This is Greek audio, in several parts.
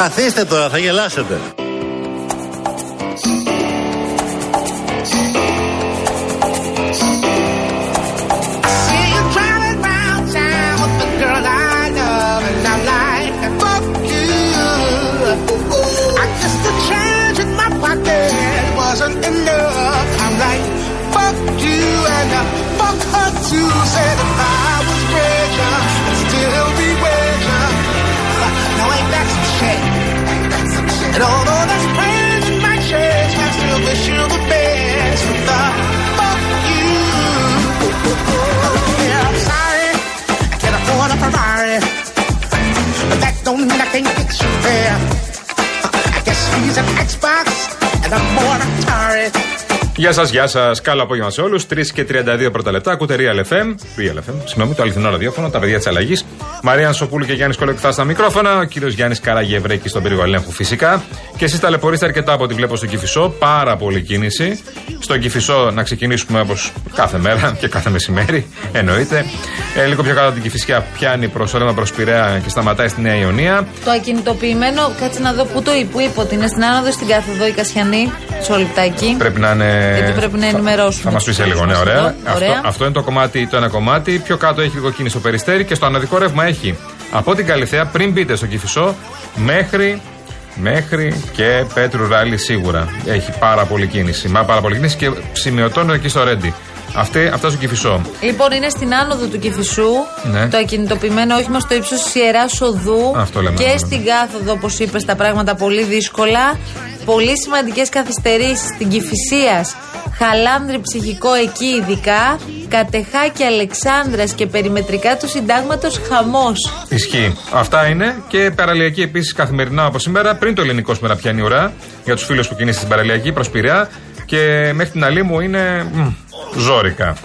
Καθίστε τώρα, θα γελάσετε. Γεια σας, γεια σας. Καλό απόγευμα σε όλους. 3 και 32 πρώτα λεπτά. Ακούτε Real FM. Real FM, συγγνώμη, το αληθινό ραδιόφωνο, τα παιδιά της αλλαγής. Μαρία Σοπούλου και Γιάννης Κολοκτά στα μικρόφωνα. Ο κύριος Γιάννης Καραγευρέκη στον πύργο ελέγχου φυσικά. Και εσείς ταλαιπωρείστε αρκετά από ό,τι βλέπω στο Κυφισό. Πάρα πολύ κίνηση. Στο Κυφισό να ξεκινήσουμε όπως κάθε μέρα και κάθε μεσημέρι. Εννοείται. Ε, λίγο πιο κάτω από την Κυφισιά πιάνει προς όρεμα προς Πειραιά και σταματάει στη Νέα Ιωνία. Το ακινητοποιημένο, κάτσε να δω πού το είπε, ότι είναι στην άνοδο στην κάθοδο η Κασιανή. Μισό Πρέπει να είναι. Γιατί πρέπει να ενημερώσουμε. Θα μας πεις σε λίγο, ναι, ωραία. Αυτό, αυτό είναι το κομμάτι, το ένα κομμάτι. Πιο κάτω έχει λίγο κίνηση στο περιστέρι και στο αναδικό ρεύμα έχει από την Καλυθέα πριν μπείτε στο Κυφισό μέχρι Μέχρι και Πέτρου Ράλι σίγουρα. Έχει πάρα πολύ κίνηση. Μα πάρα πολύ κίνηση και σημειωτώνει εκεί στο Ρέντι. Αυτή, αυτά στο Κυφισό. Λοιπόν, είναι στην άνοδο του Κυφισού ναι. το ακινητοποιημένο όχημα στο ύψος της Ιεράς Οδού. Αυτό λέμε, και λέμε. στην κάθοδο, όπως είπες, τα πράγματα πολύ δύσκολα. Πολύ σημαντικές καθυστερήσεις στην Κυφυσία. Χαλάνδρη ψυχικό εκεί ειδικά. Κατεχάκη Αλεξάνδρας και περιμετρικά του συντάγματος χαμός. Ισχύει. Αυτά είναι και παραλιακή επίσης καθημερινά από σήμερα. Πριν το ελληνικό σήμερα πιάνει ουρά για τους φίλους που κινήσει στην παραλιακή προς Και μέχρι την αλή μου είναι μ, ζώρικα.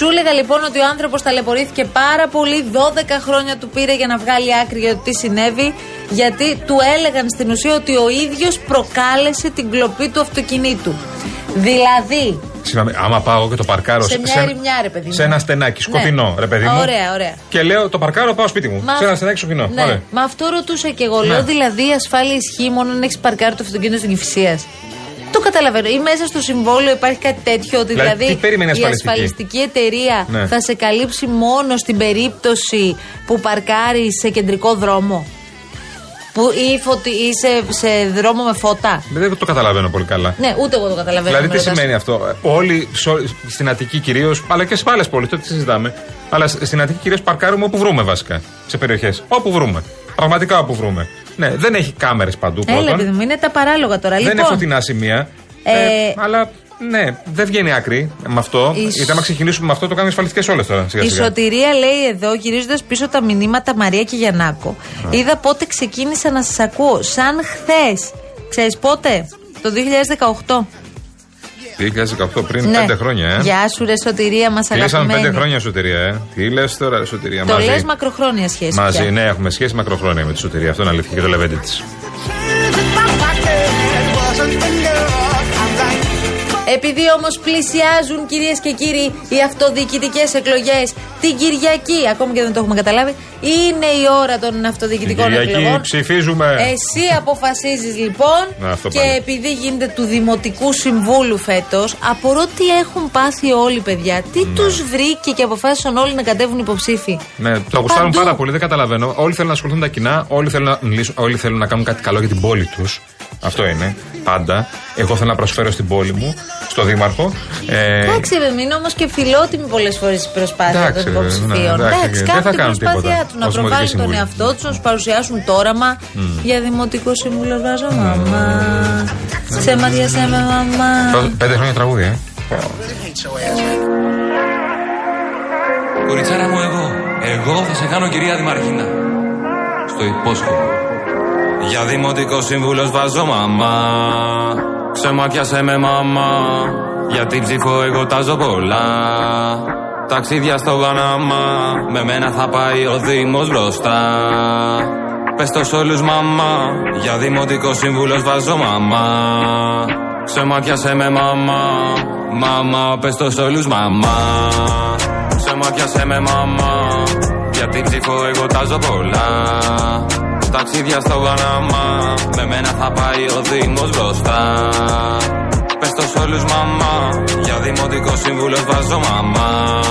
Σου έλεγα λοιπόν ότι ο άνθρωπος ταλαιπωρήθηκε πάρα πολύ. 12 χρόνια του πήρε για να βγάλει άκρη για το τι συνέβη. Γιατί του έλεγαν στην ουσία ότι ο ίδιος προκάλεσε την κλοπή του αυτοκινήτου. Δηλαδή. Συγγνώμη, άμα πάω και το παρκάρω σε μια ερημιά, ρε παιδί μου. Σε ένα στενάκι, σκοτεινό, ναι. ρε παιδί μου. Ωραία, ωραία. Και λέω το παρκάρω, πάω σπίτι μου. Μα... Σε ένα στενάκι σκοτεινό. Ναι. Ωραία. Μα αυτό ρωτούσα και εγώ. Ναι. Λέω δηλαδή η ασφάλεια ισχύει μόνο αν έχεις παρκάρει το αυτοκίνητο στην Κυφυσία. Το καταλαβαίνω. Ή μέσα στο συμβόλαιο υπάρχει κάτι τέτοιο. Ότι δηλαδή, δηλαδή η ασφαλιστική εταιρεία ναι. θα σε καλύψει μόνο στην περίπτωση που παρκάρεις σε κεντρικό δρόμο; Που ή, φωτι, ή σε, σε δρόμο με φώτα. Δεν το καταλαβαίνω πολύ καλά. Ναι, ούτε εγώ το καταλαβαίνω. Δηλαδή, τι σημαίνει αυτό; Όλοι στην Αττική κυρίως, αλλά και σε άλλες πόλεις, το τι συζητάμε. Αλλά στην Αττική κυρίως παρκάρουμε όπου βρούμε βασικά. Σε περιοχές. Όπου βρούμε. Πραγματικά όπου βρούμε. Ναι, δεν έχει κάμερες παντού. Έλα, παιδί μου, είναι τα παράλογα τώρα. Δεν λοιπόν, είναι φωτεινά σημεία. Ε, ε, αλλά ναι, δεν βγαίνει άκρη με αυτό. Η... Γιατί άμα ξεκινήσουμε με αυτό, το κάνουμε ασφαλιστικές όλες τώρα. Σιγά, σιγά. Η σωτηρία λέει εδώ, γυρίζοντας πίσω τα μηνύματα Μαρία και Γιαννάκο. Είδα πότε ξεκίνησα να σας ακούω. Σαν χθες. Ξέρεις πότε; Το 2018. 2018 πριν ναι. 5 χρόνια, ε. Γεια σου, ρε Σωτηρία, μας αγαπημένη. Κλείσαμε 5 χρόνια Σωτηρία, ε. Τι λες τώρα, Σωτηρία, Το λες μακροχρόνια σχέση. Μαζί, πια. ναι, έχουμε σχέση μακροχρόνια με τη Σωτηρία. Αυτό είναι αλήθεια και το λεβέντι της. Επειδή όμως πλησιάζουν κυρίες και κύριοι οι αυτοδιοικητικές εκλογές την Κυριακή, ακόμη και δεν το έχουμε καταλάβει, είναι η ώρα των αυτοδιοικητικών την Κυριακή εκλογών. ψηφίζουμε. Εσύ αποφασίζεις λοιπόν. και επειδή γίνεται του Δημοτικού Συμβούλου φέτος, απορώ τι έχουν πάθει όλοι, παιδιά. Τι ναι. τους βρήκε και αποφάσισαν όλοι να κατέβουν υποψήφοι; Ναι, το ακουστάρουν πάρα πολύ, δεν καταλαβαίνω. Όλοι θέλουν να ασχοληθούν τα κοινά, όλοι θέλουν να μιλήσουν, όλοι θέλουν να κάνουν κάτι καλό για την πόλη τους. Αυτό είναι. Πάντα. Εγώ θέλω να προσφέρω στην πόλη μου, στο Δήμαρχο. Ε... Εντάξει, δεν είναι όμως και φιλότιμη πολλές φορές η προσπάθεια των υποψηφίων. Ναι, εντάξει, κάνουν την προσπάθειά του να προβάλλουν τον εαυτό τους, να σου παρουσιάσουν το όραμα mm. για δημοτικό σύμβουλο. Βάζω mm. μαμά. Σε μάτια σε με μαμά. Πέντε χρόνια τραγούδια, ε. Κοριτσάρα μου εγώ, εγώ θα σε κάνω κυρία Δημαρχίνα. Στο υπόσχομαι. Για δημοτικό σύμβουλος βάζω μαμά. Ξεμάτιασε με μαμά. Γιατί ψήφω εγώ τάζω πολλά. Ταξίδια στο Παναμά, με μένα θα πάει ο Δήμος μπροστά. Πες το σ' όλους μαμά, για δημοτικό σύμβουλος βάζω μαμά. Σε μάτιασε με μαμά, μαμά, πες το σ' όλους μαμά. Σε μάτιασε με μαμά, για την ψήφο εγώ τάζω πολλά. Ταξίδια στο Παναμά, με μένα θα πάει ο Δήμος μπροστά. Πες το σ' όλους μαμά, για δημοτικό σύμβουλος βάζω μαμά.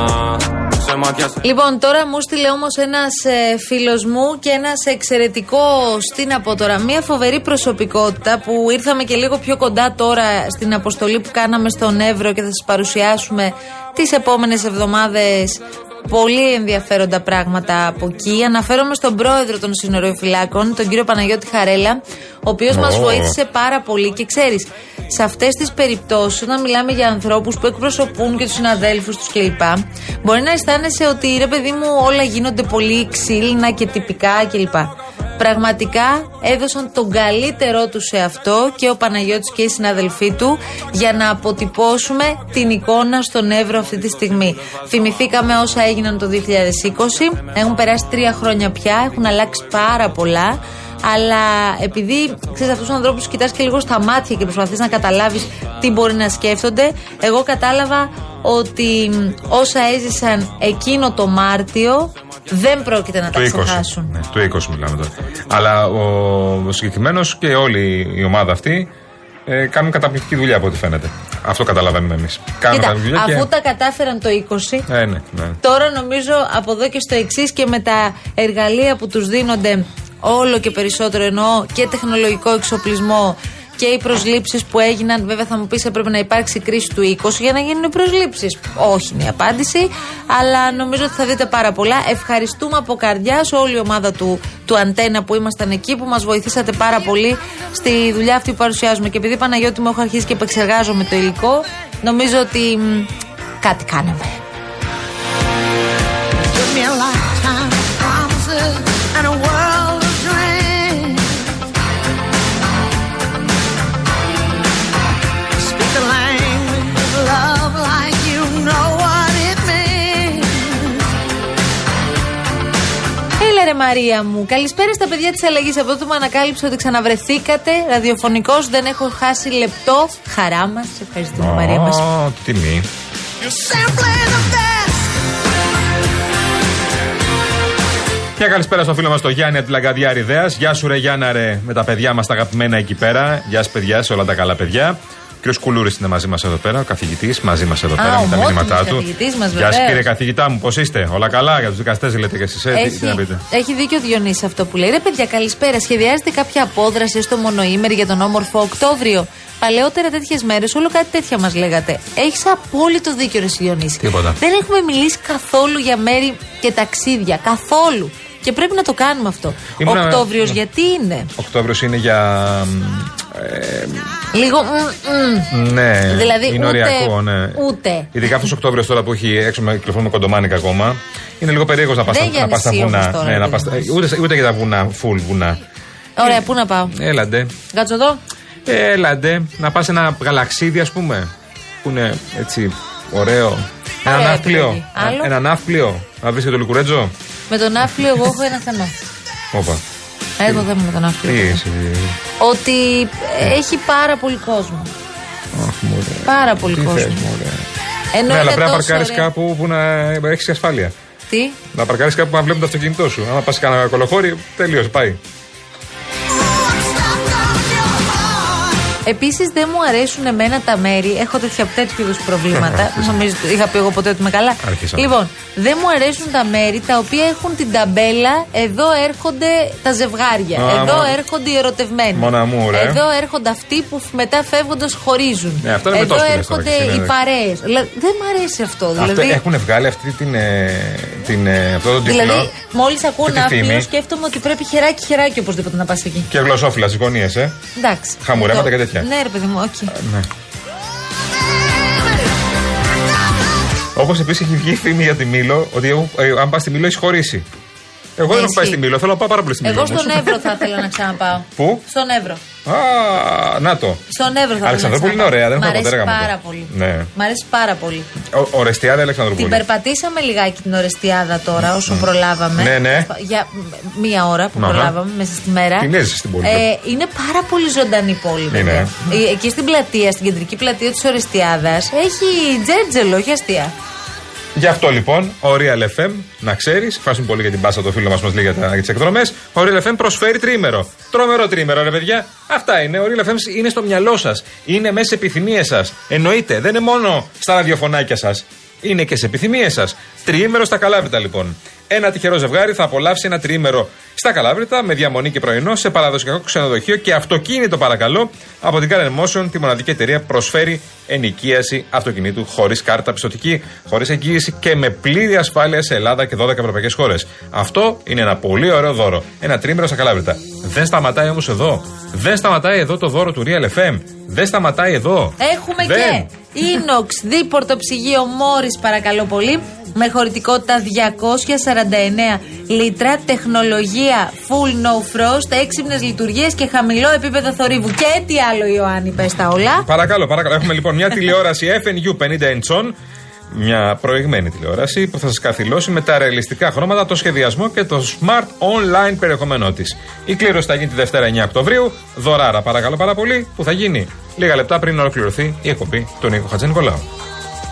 Σε μάτια Λοιπόν, τώρα μου στείλε όμως ένας ε, φίλος μου και ένας εξαιρετικό τι να πω τώρα, μια φοβερή προσωπικότητα που ήρθαμε και λίγο πιο κοντά τώρα στην αποστολή που κάναμε στον Εύρο και θα σας παρουσιάσουμε τις επόμενες εβδομάδες πολύ ενδιαφέροντα πράγματα από εκεί. Αναφέρομαι στον πρόεδρο των συνοριοφυλάκων, τον κύριο Παναγιώτη Χαρέλα, ο οποίος μας βοήθησε πάρα πολύ. Και ξέρεις, σε αυτές τις περιπτώσεις, όταν μιλάμε για ανθρώπους που εκπροσωπούν και τους συναδέλφους τους κλπ., μπορεί να αισθάνεσαι ότι ρε παιδί μου όλα γίνονται πολύ ξύλινα και τυπικά κλπ. Πραγματικά έδωσαν τον καλύτερό τους σε αυτό και ο Παναγιώτης και οι συναδελφοί του για να αποτυπώσουμε την εικόνα στον Εύρο αυτή τη στιγμή. Θυμηθήκαμε όσα έγιναν το 2020. Έχουν περάσει τρία χρόνια πια, έχουν αλλάξει πάρα πολλά. Αλλά επειδή ξέρεις αυτούς τους ανθρώπους, κοιτάς και λίγο στα μάτια και προσπαθείς να καταλάβεις τι μπορεί να σκέφτονται, εγώ κατάλαβα ότι όσα έζησαν εκείνο το Μάρτιο δεν πρόκειται να τα ξεχάσουν. Ναι, το 20 μιλάμε τώρα. Αλλά ο, ο συγκεκριμένος και όλη η ομάδα αυτή ε, κάνουν καταπληκτική δουλειά από ό,τι φαίνεται. Αυτό καταλαβαίνουμε εμείς. Κοίτα, αφού τα κατάφεραν το 20, ε, ναι, ναι. τώρα νομίζω από εδώ και στο εξής και με τα εργαλεία που τους δίνονται όλο και περισσότερο εννοώ και τεχνολογικό εξοπλισμό και οι προσλήψεις που έγιναν. Βέβαια, θα μου πεις έπρεπε να υπάρξει κρίση του 20 για να γίνουν προσλήψεις. Όχι είναι η απάντηση, αλλά νομίζω ότι θα δείτε πάρα πολλά. Ευχαριστούμε από καρδιάς όλη η ομάδα του, του Αντένα που ήμασταν εκεί, που μας βοηθήσατε πάρα πολύ στη δουλειά αυτή που παρουσιάζουμε. Και επειδή Παναγιώτη μου έχω αρχίσει και επεξεργάζομαι το υλικό, νομίζω ότι μ, κάτι κάναμε. Μαρία μου. Καλησπέρα στα παιδιά της αλλαγής. Από τότε μου ανακάλυψε ότι ξαναβρεθήκατε. Ραδιοφωνικός, δεν έχω χάσει λεπτό. Χαρά μας. Ευχαριστούμε, Μαρία μας. Ω, τι τιμή. Μια καλησπέρα στο φίλο μας το Γιάννη από τη Λαγκαδιά Ριδέα. Γεια σου, ρε Γιάννα, ρε, με τα παιδιά μας τα αγαπημένα εκεί πέρα. Γεια σας, παιδιά, σε όλα τα καλά παιδιά. Ο κ. Κουλούρης είναι μαζί μας εδώ πέρα, ο καθηγητής μαζί μας εδώ πέρα Α, με τα ο μηνύματά Μότιμος του. καθηγητής μας, Γεια σας, βεβαίως. κύριε καθηγητά μου, πώς είστε, όλα καλά για τους δικαστές, λέτε και εσείς, ε, τι, τι να πείτε. έχει δίκιο ο Διονύσης αυτό που λέει. Ρε παιδιά, καλησπέρα. Σχεδιάζετε κάποια απόδραση στο μονοήμερη για τον όμορφο Οκτώβριο. Παλαιότερα τέτοιες μέρες, όλο κάτι τέτοια μας λέγατε. Έχεις απόλυτο δίκιο, Ρε Διονύση. Τίποτα. Δεν έχουμε μιλήσει καθόλου για μέρη και ταξίδια. Καθόλου. Και πρέπει να το κάνουμε αυτό. Ήμουνα- Οκτώβριος ναι. γιατί είναι; Οκτώβριος είναι για. Ε, Λίγο. μ, μ. ναι, Δηλαδή, είναι ούτε- οριακό, ναι. ούτε. Ειδικά αυτός ο Οκτώβριος τώρα που έχει έξω με κυκλοφορούμε κοντομάνικα ακόμα. Είναι λίγο περίεργος να πας Δεν στα, για να πας στα νησί βουνά. όμως τώρα, ναι, να παιδί πας, μου. ε, ούτε, ούτε για τα βουνά, full βουνά. Ωραία, πού να πάω; Έλαντε. Κάτσω εδώ. Έλαντε. Να πας ένα γαλαξίδι, ας πούμε. Που είναι έτσι ωραίο. Ένα Ωραίο ναύπλιο. επιλογή. Άλλο; Ένα ναύπλιο. Να βρεις και το λικουρέτζο. Με τον άφλιο, εγώ έχω ένα θέμα. Όπα. Εγώ δεν είμαι με τον άφλιο. Τι είσαι. Ότι έχει πάρα πολύ κόσμο. Αχ, μωρέ. Πάρα πολύ Τι κόσμο. θες, μωρέ. Ενώ Ναι, αλλά είναι πρέπει να τόσο παρκάρεις ωραία- κάπου που να έχεις ασφάλεια. Τι; Να παρκάρεις κάπου που να βλέπουν το αυτοκίνητό σου. Άμα πας κανένα κολοχώρι, τελείωσε, πάει. Επίσης δεν μου αρέσουν εμένα τα μέρη. Έχω τέτοια τέτοιου είδους προβλήματα. Άρχισα. Νομίζω ότι είχα πει εγώ ποτέ ότι είμαι καλά. Άρχισα. Λοιπόν, δεν μου αρέσουν τα μέρη τα οποία έχουν την ταμπέλα. Εδώ έρχονται τα ζευγάρια. Α, εδώ μόνο- έρχονται οι ερωτευμένοι. Μόνα μου, ρε. Εδώ έρχονται αυτοί που μετά φεύγοντας χωρίζουν. Ναι, αυτό είναι εδώ μετόσχολες τώρα έρχονται και εσύ, οι ναι. παρέες. Δεν μου αρέσει αυτό. Αυτό Δηλαδή, έχουν βγάλει αυτή την, ε, την, ε, αυτό το τίτλο. δηλαδή μόλις ακούω και τη Ναύπλιο, φήμη. σκέφτομαι ότι πρέπει χεράκι-χεράκι οπωσδήποτε να πας εκεί. Και γλωσσόφυλλα στις γωνίες, ε. Εντάξει. Χαμουρέματα Εδώ. και τέτοια. Ναι, ρε παιδί μου, οκ. Ναι. Όπως επίσης έχει βγει φήμη για τη Μήλο ότι εγώ, ε, αν πας στη Μήλο έχεις χωρίσει. Εγώ δεν έχω πάει Ισχύει. στη Μήλο, θέλω να πάω πάρα πολύ στη Μήλο. Εγώ όμως. στον Εύρο θα ήθελα να ξαναπάω. Πού; Στον Εύρο. Α, να το. Στον Εύρο θα Αλεξανδρούπολη είναι πάμε. ωραία, δεν Μ' έχω αρέσει ποτέ γάμο. πάρα πολύ. Ναι. Μ' αρέσει πάρα πολύ. Ο, Ορεστιάδα Την Αλεξανδρούπολη. περπατήσαμε λιγάκι την Ορεστιάδα τώρα, όσο προλάβαμε. Ναι, ναι. Για μ- μία ώρα που Αχα. προλάβαμε μέσα στη μέρα. Την έζησε την πόλη. Ε, είναι πάρα πολύ ζωντανή πόλη, Είναι. βέβαια. Ε, Εκεί στην πλατεία, στην κεντρική πλατεία της Ορεστιάδας, έχει τζέρτζελο, όχι αστεία. Γι' αυτό λοιπόν, ο Real FM, να ξέρεις, ευχαριστούμε πολύ για την πάσα το φίλο μας μας λέει για, τα- για τις εκδρομές. Ο Real FM προσφέρει τρίμερο. Τρομερό τρίμερο, ρε παιδιά. Αυτά είναι. Ο Real FM είναι στο μυαλό σας. Είναι μέσα σε επιθυμίες σας. Εννοείται, δεν είναι μόνο στα ραδιοφωνάκια σας. Είναι και σε επιθυμίες σας. Τριήμερο στα Καλάβρητα λοιπόν. Ένα τυχερό ζευγάρι θα απολαύσει ένα τριήμερο στα Καλάβρητα με διαμονή και πρωινό σε παραδοσιακό ξενοδοχείο και αυτοκίνητο παρακαλώ από την Car Motion, τη μοναδική εταιρεία που προσφέρει ενοικίαση αυτοκινήτου χωρίς κάρτα πιστοτική, χωρίς εγγύηση και με πλήρη ασφάλεια σε Ελλάδα και 12 ευρωπαϊκές χώρες. Αυτό είναι ένα πολύ ωραίο δώρο. Ένα τρίμερο στα Καλάβρητα. Δεν σταματάει όμως εδώ. Δεν σταματάει εδώ το δώρο του Real FM. Δεν σταματάει εδώ. Έχουμε Δεν. και Inox δίπορτο ψυγείο Μόρις παρακαλώ πολύ με χωρητικότητα 249 λίτρα, τεχνολογία full no frost, έξυπνες λειτουργίες και χαμηλό επίπεδο θορύβου. Και τι άλλο Ιωάννη πες τα όλα. Παρακαλώ, παρακαλώ. Έχουμε λοιπόν μια τηλεόραση FNU 50 inch μια προηγμένη τηλεόραση που θα σας καθυλώσει με τα ρεαλιστικά χρώματα, το σχεδιασμό και το smart online περιεχόμενό της. Η κλήρωση θα γίνει τη Δευτέρα 9 Οκτωβρίου. Δωράρα, παρακαλώ πάρα πολύ, που θα γίνει λίγα λεπτά πριν ολοκληρωθεί η εκπομπή του Νίκο Χατζενικολάου.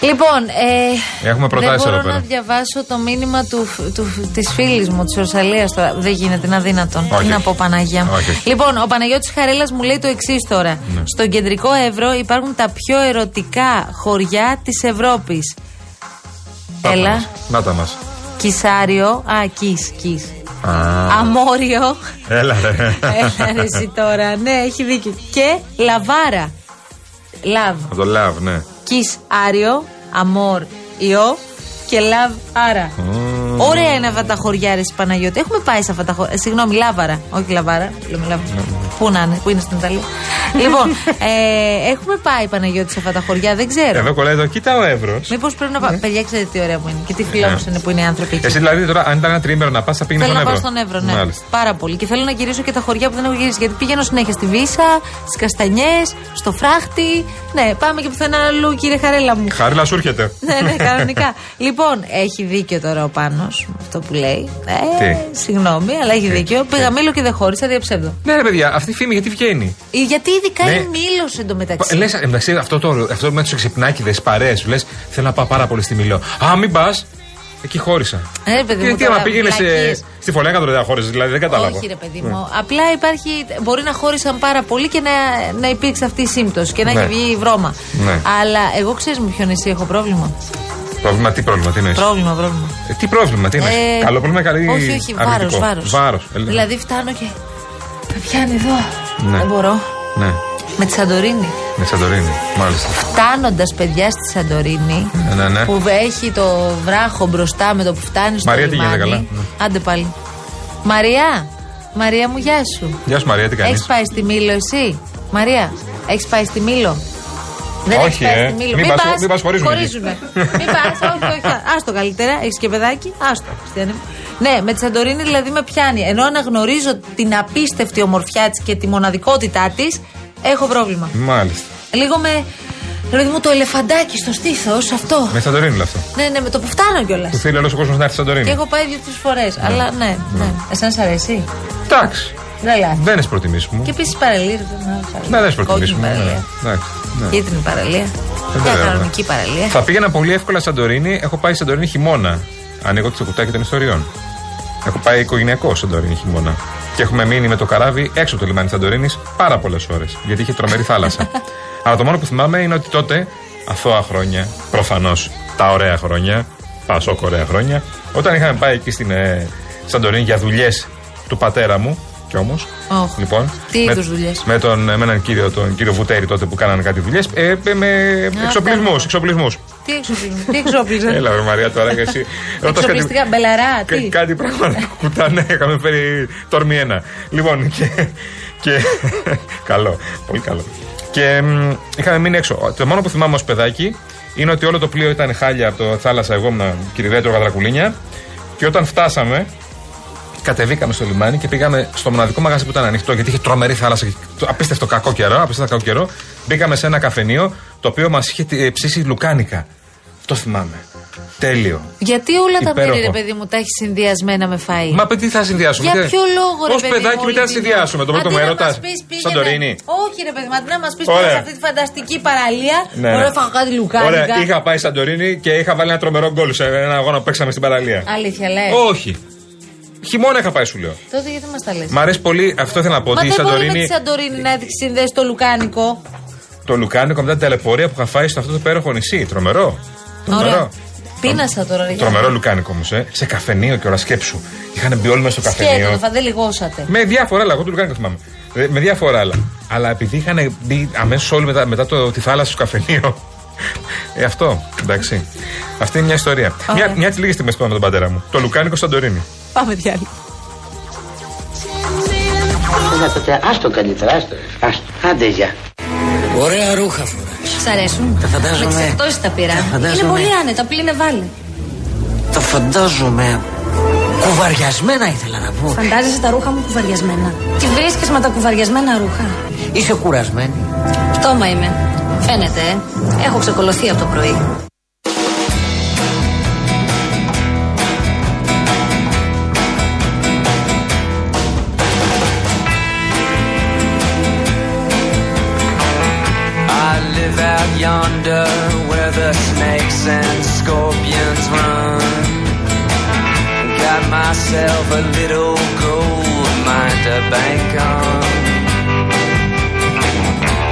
Λοιπόν, ε, Έχουμε προτάσεις δεν εδώ μπορώ να πέρα. διαβάσω το μήνυμα του, του, της φίλης μου, της Ορσαλίας τώρα. Δεν γίνεται, είναι αδύνατον. Όχι. Τι να πω Παναγία. μου. Όχι. Λοιπόν, ο Παναγιώτης Χαρέλας μου λέει το εξής τώρα. Ναι. Στον κεντρικό Εύρο υπάρχουν τα πιο ερωτικά χωριά της Ευρώπης. Να τα Έλα. μας. Να τα μας. Κισάριο, α, kiss, kiss. Α, Αμόριο. Έλα, ρε. Έλα ρε εσύ τώρα. Ναι, έχει δίκιο. Και Λαβάρα. Love. Από το love, ναι. Κις Άριο, Αμόρ Ιω και Λαβ Άρα. Ωραία είναι αυτά τα χωριά, ρε εσύ, Παναγιώτη. Έχουμε πάει σε αυτά τα χωριά. Συγγνώμη, Λάβαρα. Όχι Λαβάρα. Λέμε Λάβαρα. Πού να είναι, πού είναι στην Ιταλία. λοιπόν, ε, έχουμε πάει Παναγιώτη σε αυτά τα χωριά, δεν ξέρω. Εδώ κολλάει εδώ, κοίτα ο Εύρος. Μήπως πρέπει να πάμε. Παιδιά, ξέρετε τι ωραία που είναι. Και τι φιλόδοξο είναι που είναι οι άνθρωποι εκεί. Εσύ δηλαδή τώρα, αν ήταν ένα τρίμερο να πας, θα πήγαινε Θέλω στον να Εύρο. πάω στον Εύρο, ναι. Μάλιστα. Πάρα πολύ. Και θέλω να γυρίσω και τα χωριά που δεν έχω γυρίσει. Γιατί πηγαίνω συνέχεια στη Βύσα, στις Καστανιές, στο Φράχτη. Ναι, πάμε και πουθενά αλλού, κύριε Χαρέλα μου. Χάρη σου έρχεται. ναι, ναι, κανονικά. λοιπόν, έχει δίκιο τώρα ο Πάνος με αυτό που λέει. Ε, Τι; συγγνώμη, αλλά έχει Τι; δίκιο. Πήγα μήλο και δεν χώρισα, διαψεύδω. Ναι, ρε παιδιά, αυτή η φήμη γιατί βγαίνει; Ε, Γιατί ειδικά Ναι. η μήλο εντωμεταξύ. Λες, εντάξει, αυτό, το, αυτό με τους εξυπνάκιδε παρέες σου λες, θέλω να πάω πάρα πολύ στη Μιλό. Α, μην πας. Εκεί χώρισα. Ε, παιδί τι, μου, τι, τώρα, άμα πήγαινε βλακίες. στη Φωλέγκα τώρα δεν χώρισε, δηλαδή δεν κατάλαβα. Όχι, ρε παιδί μου. Απλά υπάρχει. Μπορεί να χώρισαν πάρα πολύ και να, να υπήρξε αυτή η σύμπτωση και να Ναι. έχει βγει βρώμα. Ναι. Αλλά εγώ ξέρεις με ποιο νησί έχω πρόβλημα; Πρόβλημα, τι πρόβλημα, τι εννοείς; Πρόβλημα, πρόβλημα. Ε, τι πρόβλημα, τι εννοείς; Ε, Καλό πρόβλημα, καλή. Όχι, όχι, βάρος, αρνητικό. βάρος. Βάρος, ε, Δηλαδή φτάνω και. Με πιάνει εδώ. Ναι. Δεν μπορώ. Ναι, Με τη Σαντορίνη. με Σαντορίνη, μάλιστα. Φτάνοντας, παιδιά, στη Σαντορίνη, Ναι, ναι, ναι. που έχει το βράχο μπροστά με το που φτάνει στο Μαρία, τι λιμάνι. γίνεται, καλά; Ναι. Άντε πάλι. Μαρία, Μαρία μου, γεια σου. Γεια σου Μαρία, τι κάνεις; Έχει πάει στη Μήλο, εσύ; Μαρία, έχεις πάει στη Μήλο; Δεν Όχι, έχεις πάει ε. στη Μήλο. Μην πας- μην πας χωρίζουνε εκεί. Χωρίζουνε. Μην πας, όχι, όχι. Άστο καλύτερα, έχεις και παιδάκι. Άστο. Χριστιανέ μου. Ναι, με τη Σαντορίνη δηλαδή με πιάνει. Ενώ αναγνωρίζω την απίστευτη ομορφιά της και τη μοναδικότητά της, έχω πρόβλημα. Μάλιστα. Λίγο με. Ρε παιδί μου, το ελεφαντάκι στο στήθος, αυτό. Με Σαντορίνη λέω αυτό. Ναι, ναι, με το που φτάνω κιόλας. Που θέλει όλος ο κόσμος να έρθει στη Και Σαντορίνη. έχω πάει δύο-τρεις φορές. Αλλά ναι, ναι. Εσένα σ' αρέσει; Εντάξει. Δεν λέει. Δεν είναι προτιμήσει μου. Και επίσης παραλία. Ναι, δεν είναι προτιμήσει μου. Παραλία. ναι. Εντάξει. ναι. Κίτρινη παραλία. Ε, Μια βέβαια, κανονική παραλία. Θα πήγαινα πολύ εύκολα στη Σαντορίνη. Έχω πάει στη Σαντορίνη χειμώνα. Ανοίγω το κουτάκι των ιστοριών. Έχω πάει οικογενειακό στη Σαντορίνη χειμώνα. Και έχουμε μείνει με το καράβι έξω από το λιμάνι Σαντορίνη πάρα πολλές ώρες. Γιατί είχε τρομερή θάλασσα. Αλλά το μόνο που θυμάμαι είναι ότι τότε, αθώα χρόνια, προφανώς τα ωραία χρόνια, πασόκ ωραία χρόνια, όταν είχαμε πάει εκεί στην ε, Σαντορίνη για δουλειές του πατέρα μου, Κι όμως. Ωχ. Λοιπόν, Τι με, είδους δουλειές; Με, τον, με έναν κύριο, τον κύριο Βουτέρη τότε που κάνανε κάτι δουλειές. Ε, ε, με εξοπλισμούς. τα- εξοπλισμούς. Τι εξοπλίζουν, τι εξοπλίζουν. Έλα, βρε Μαρία, τώρα και εσύ. Ρωτάς κάτι- Εξοπλιστικά, μπελαρά, Κα- τι; Κάτι πράγματα κουτάνε, είχαμε φέρει τόρμη ένα. Λοιπόν, και. και καλό, πολύ καλό. Και μ, είχαμε μείνει έξω. Το μόνο που θυμάμαι ως παιδάκι είναι ότι όλο το πλοίο ήταν χάλια από το θάλασσα. Εγώ ήμουν κυριδέτρο Γαδρακουλίνια. Και όταν φτάσαμε, κατεβήκαμε στο λιμάνι και πήγαμε στο μοναδικό μαγαζί που ήταν ανοιχτό γιατί είχε τρομερή θάλασσα και το- απίστευτο κακό καιρό. Απίστευτο κακό καιρό. Μπήκαμε σε ένα καφενείο το οποίο μας είχε ε, ψήσει λουκάνικα. Το θυμάμαι. Τέλειο. Γιατί όλα τα Υπέροχο. μέρη, ρε παιδί μου, τα έχεις συνδυασμένα με φαΐ; Μα τι θα συνδυάσουμε. Για τι- ποιο λόγο, ρε Ως παιδί παιδάκι, μου, μην τα όλη την συνδυάσουμε. Το ώρα. πρώτο μου Αντί να έρωτα. μας πεις, πήγαινε- Σαντορίνη. Όχι, ρε παιδί μου, αντί να μας πεις Ωραία. πήγαινε σε αυτή τη φανταστική παραλία. Ναι, Ωραία, ναι. φάγα κάτι λουκάνικα. Ωραία, είχα πάει Σαντορίνη και είχα βάλει ένα τρομερό γκολ σε ένα αγώνα που παίξαμε στην παραλία. Αλήθεια, λες. Όχι. Χειμώνα είχα πάει, σου λέω. Τότε γιατί μας τα λες; Μ' αρέσει πολύ, αυτό ήθελα να πω. Μα Ότι η δεν μπορεί με Σαντορίνη, τη Σαντορίνη να έχει συνδέσεις το λουκάνικο. το Λουκάνικο μετά την ταλαιπωρία που είχα φάει σε αυτό το υπέροχο νησί. Τρομερό. Ωραία. Τρομερό. Πίνασα τώρα, ρε Τρομερό Γιάννη. Λουκάνικο όμως, ε. Σε καφενείο και ώρα σκέψου. Είχαν μπει όλοι μέσα στο Σκέτο, καφενείο. το φαντέ λιγώσατε. Με διάφορα άλλα, εγώ του Λουκάνικο θυμάμαι. Ε, Με διάφορα άλλα. Αλλά επειδή είχαν μπει αμέσως όλοι μετά, μετά το, τη θάλασσα στο καφενείο. Ε, αυτό, εντάξει. Αυτή είναι μια ιστορία. Ωραία. Μια, μια της λίγε τιμέ που με τον πατέρα μου. Το Λουκάνικο Σαντορίνη. Πάμε διάλειμμα. Έλα τότε, άστο καλύτερα, άστο. άστο. Άντε, γεια. Ωραία ρούχα φοράς. Σ' αρέσουν; Τα φαντάζομαι. Με εξεπτώσεις τα πήρα. Τα φαντάζομαι. Είναι πολύ άνετα, πλύνε βάλε. Τα φαντάζομαι. Κουβαριασμένα ήθελα να πω. Φαντάζεσαι τα ρούχα μου κουβαριασμένα; Τι βρίσκεις με τα κουβαριασμένα ρούχα; Είσαι κουρασμένη. Πτώμα είμαι. Φαίνεται, ε. Έχω ξεκολωθεί από το πρωί. Yonder where the snakes and scorpions run. Got myself a little gold mine to bank on.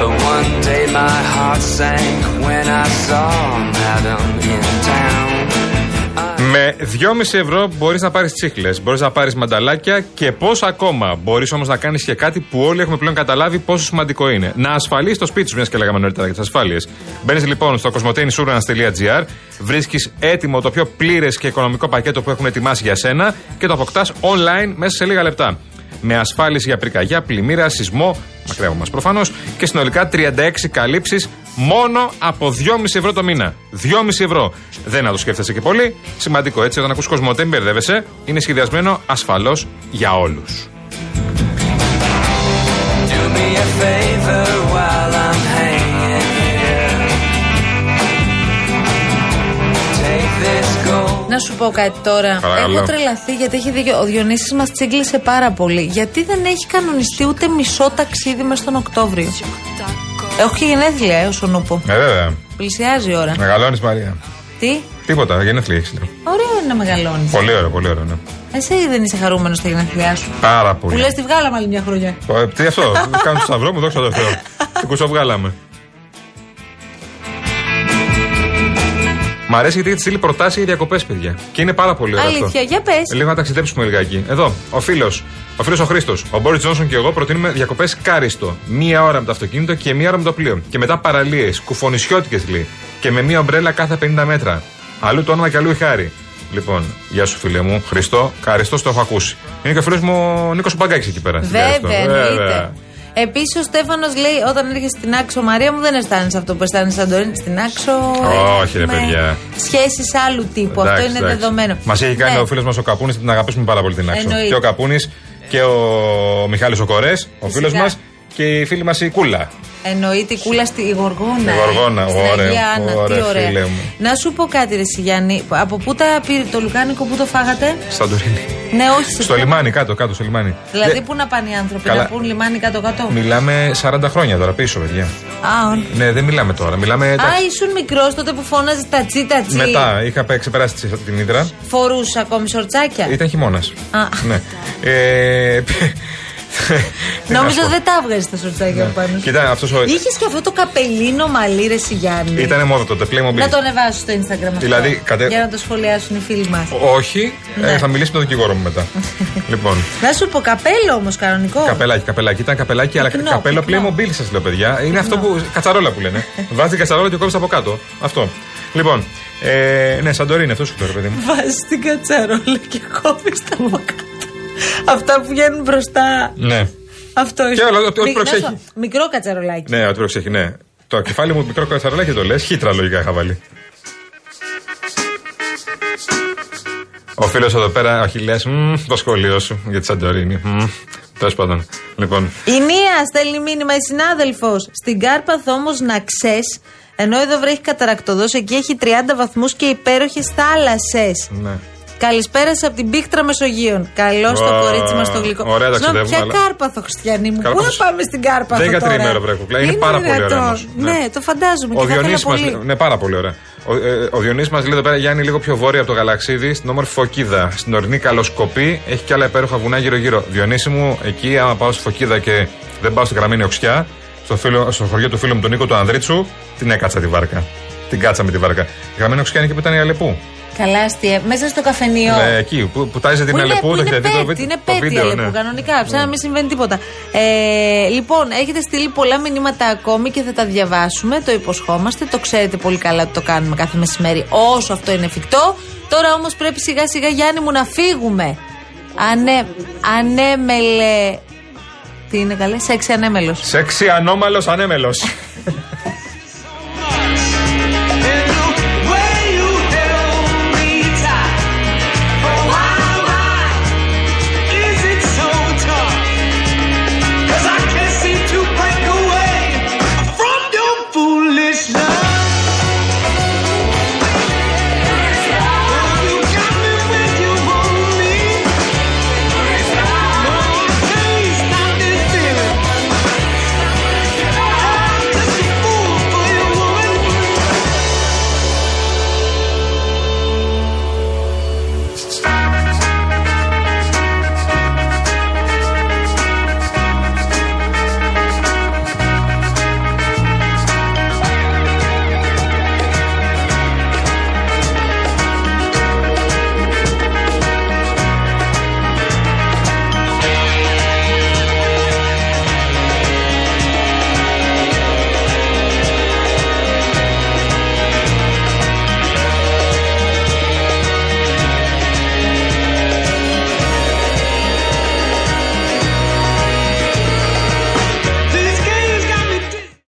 But one day my heart sank when I saw Madam in town. Με 2,5 ευρώ μπορείς να πάρεις τσίχλες, μπορείς να πάρεις μανταλάκια και πώς ακόμα. Μπορείς όμως να κάνεις και κάτι που όλοι έχουμε πλέον καταλάβει πόσο σημαντικό είναι. Να ασφαλίσει το σπίτι σου, μιας και λέγαμε νωρίτερα για τις ασφάλειες. Μπαίνεις λοιπόν στο cosmoteinsurance.gr, βρίσκεις έτοιμο το πιο πλήρες και οικονομικό πακέτο που έχουν ετοιμάσει για σένα και το αποκτάς online μέσα σε λίγα λεπτά. Με ασφάλιση για πυρκαγιά, πλημμύρα, σεισμό, μακριά από μα προφανώς, και συνολικά 36 καλύψεις μόνο από 2,5 ευρώ το μήνα. 2,5 ευρώ. Δεν να το σκέφτεσαι και πολύ. Σημαντικό έτσι, όταν ακούς Κοσμοτέ, μην μπερδεύεσαι. Είναι σχεδιασμένο ασφαλώς για όλους. Do me a favor while I'm hanging here. Take this gold. Να σου πω κάτι τώρα. Παρακαλώ. Έχω τρελαθεί γιατί έχει δίκιο. Ο Διονύσης μας τσίγκλισε πάρα πολύ. Γιατί δεν έχει κανονιστεί ούτε μισό ταξίδι μες στον Οκτώβριο; Έχω και γενέθλια, ε, όσον ούπο. Ε, βέβαια. Πλησιάζει η ώρα. Μεγαλώνεις, Μαρία. Τι; Τίποτα, γενέθλια έχεις. Ωραίο είναι να μεγαλώνεις. Πολύ ωραίο, πολύ ωραίο, ναι. Εσύ δεν είσαι χαρούμενος στα γενέθλιά σου. Πάρα Που πολύ. λες, τη βγάλαμε άλλη μια χρονιά. Ε, τι αυτό, κάνω το σταυρό μου, δόξα τω Θεώ. Την κουσοβγάλαμε. Μ' αρέσει γιατί έχει στείλει προτάσεις για διακοπές, παιδιά. Και είναι πάρα πολύ ωραίο. Αλήθεια, αυτό. για πες. Λίγο να ταξιδέψουμε λιγάκι. Εδώ, ο φίλος. Ο φίλος ο Χρήστος. Ο Μπόρις Τζόνσον και εγώ προτείνουμε διακοπές κάριστο. Μία ώρα με το αυτοκίνητο και μία ώρα με το πλοίο. Και μετά παραλίες, κουφονισιώτικες λέει. Και με μία ομπρέλα κάθε 50 μέτρα. Αλλού το όνομα και αλλού η χάρη. Λοιπόν, γεια σου φίλε μου. Χριστό, κάριστο, το έχω ακούσει. Είναι και ο φίλος μου ο Νίκος Μπαγκάκης εκεί πέρα. Βέβαια, Ευχαριστώ. εννοείται. Επίσης, ο Στέφανος λέει: Όταν έρχεσαι στην Άξο, Μαρία μου, δεν αισθάνεσαι αυτό που αισθάνεσαι Σαντορίνη. Στην Άξο. Όχι, ρε, παιδιά. Σχέσεις άλλου τύπου. αυτό είναι δεδομένο. Μας έχει κάνει Ναι. ο φίλος μας ο Καπούνης την αγαπήσουμε πάρα πολύ την άξο. Εννοείται. Και ο Καπούνης και ο Μιχάλης ο Κορές, ο φίλος Φυσικά. μας και η φίλη μας η Κούλα. Εννοείται η κούλα στη η Γοργόνα. Η Γοργόνα, ε, στην ωραία, Αγία Άννα, ωραία, τι ωραία. φίλε μου. Να σου πω κάτι, Ρε Σιγιάννη. Από πού τα πήρε το λουκάνικο, πού το φάγατε; Σαντορίνη. Ναι, όχι σε Στο ποιο- λιμάνι, κάτω, κάτω στο λιμάνι. Δηλαδή, Δε- πού να πάνε οι άνθρωποι, Καλά. να πούν λιμάνι κάτω-κάτω. Μιλάμε 40 χρόνια τώρα πίσω, παιδιά. Α, ω. Ναι, δεν μιλάμε τώρα. Μιλάμε. Α, εντάξει, ήσουν μικρός τότε που φώναζες τα τσι, τα τσι. μετά είχα πέ- ξεπεράσει τη- την Ήδρα. Φορούσε ακόμη σορτσάκια. Ήταν χειμώνας. Α. Ναι. Ε, Νομίζω πω. δεν τα έβγαζες τα σορτσάκια Ναι. πάνω. Κοίτα, αυτός ο. Είχες και αυτό το καπελίνο μαλλί, ρε Σιγιάννη. Ήταν μόδα τότε, Playmobil. Να το ανεβάσω στο Instagram αυτό. Δηλαδή, κατε- Για να το σχολιάσουν οι φίλοι μας. Όχι, Ναι. ε, θα μιλήσει με τον δικηγόρο μου μετά. λοιπόν, Να σου πω καπέλο όμως κανονικό. καπελάκι, καπελάκι. Ήταν καπελάκι, αλλά Πυκνό, καπέλο πυκνό. Playmobil σας λέω, παιδιά. Είναι αυτό που. Κατσαρόλα που λένε. Βάζει την κατσαρόλα και κόβεις από κάτω. Αυτό. Λοιπόν, ε, ναι, Σαντορίνη, αυτός σου το ρε παιδί μου. Βάζεις την κατσαρόλα και κόβεις τα από κάτω. Αυτά που βγαίνουν μπροστά. Ναι. Αυτό Και όλο, ό,τι Μι- προσέχει. να σου πω, Μικρό κατσαρολάκι. Ναι, ό,τι προσέχει, ναι. Το κεφάλι μου μικρό κατσαρολάκι το λες. Χύτρα λογικά είχα βάλει. Ο φίλος εδώ πέρα, ο Αχιλέας, μμ, το σχολείο σου για τη Σαντορίνη. Τέλος πάντων. Λοιπόν, Η Νία στέλνει μήνυμα η συνάδελφος. Στην Κάρπαθ όμω να ξέ, ενώ εδώ βρέχει καταρακτοδός, εκεί έχει 30 βαθμούς και υπέροχες θάλασσες. ναι. Καλησπέρα σα από την Πίχτρα Μεσογείων. Καλώ το Ω, κορίτσι μας το γλυκό. ωραία Συγγνώμη, ταξιδεύουμε, Ποια αλλά- Κάρπαθο, Χριστιανή μου, πού Κάρπαθος- να πάμε στην Κάρπαθο. Δεν είναι τώρα; κατριμμένο, βρε, κουκλά. Είναι πάρα πολύ δυνατόν. ωραία όμως. Ναι, Ναι. το φαντάζομαι Ο και θα ήθελα Διονύσης μας, πολύ. ναι, πάρα πολύ ωραία. Ο, ε, ο Διονύσης μας λέει εδώ πέρα Γιάννη λίγο πιο βόρεια από το γαλαξίδι, στην όμορφη Φωκίδα. Στην ορεινή Καλοσκοπή έχει και άλλα υπέροχα βουνά γύρω-γύρω. Διονύση μου, εκεί άμα πάω στη Φωκίδα και δεν πάω στην γραμμένη οξιά, στο, φίλο, στο χωριό του φίλου μου τον Νίκο του Ανδρίτσου, την έκατσα τη βάρκα. Την κάτσα με τη βάρκα. Η γραμμένη οξιά είναι εκεί που ήταν η Αλεπού. Καλά, αστεία. Μέσα στο καφενείο. Ναι, εκεί που, που τάιζε την Που είναι, Αλεπού, που το είναι έχετε δει το πέτη, βίντεο. είναι το πέτη βίντεο, Αλεπού, ναι. κανονικά, σαν να μην συμβαίνει τίποτα. Ε, λοιπόν, έχετε στείλει πολλά μηνύματα ακόμη και θα τα διαβάσουμε, το υποσχόμαστε, το ξέρετε πολύ καλά ότι το κάνουμε κάθε μεσημέρι όσο αυτό είναι εφικτό. Τώρα όμως πρέπει σιγά σιγά Γιάννη μου να φύγουμε. Ανέ, ανέμελε... Τι είναι καλέ, σεξι ανέμελος. Σεξι ανώμαλος ανέμελος.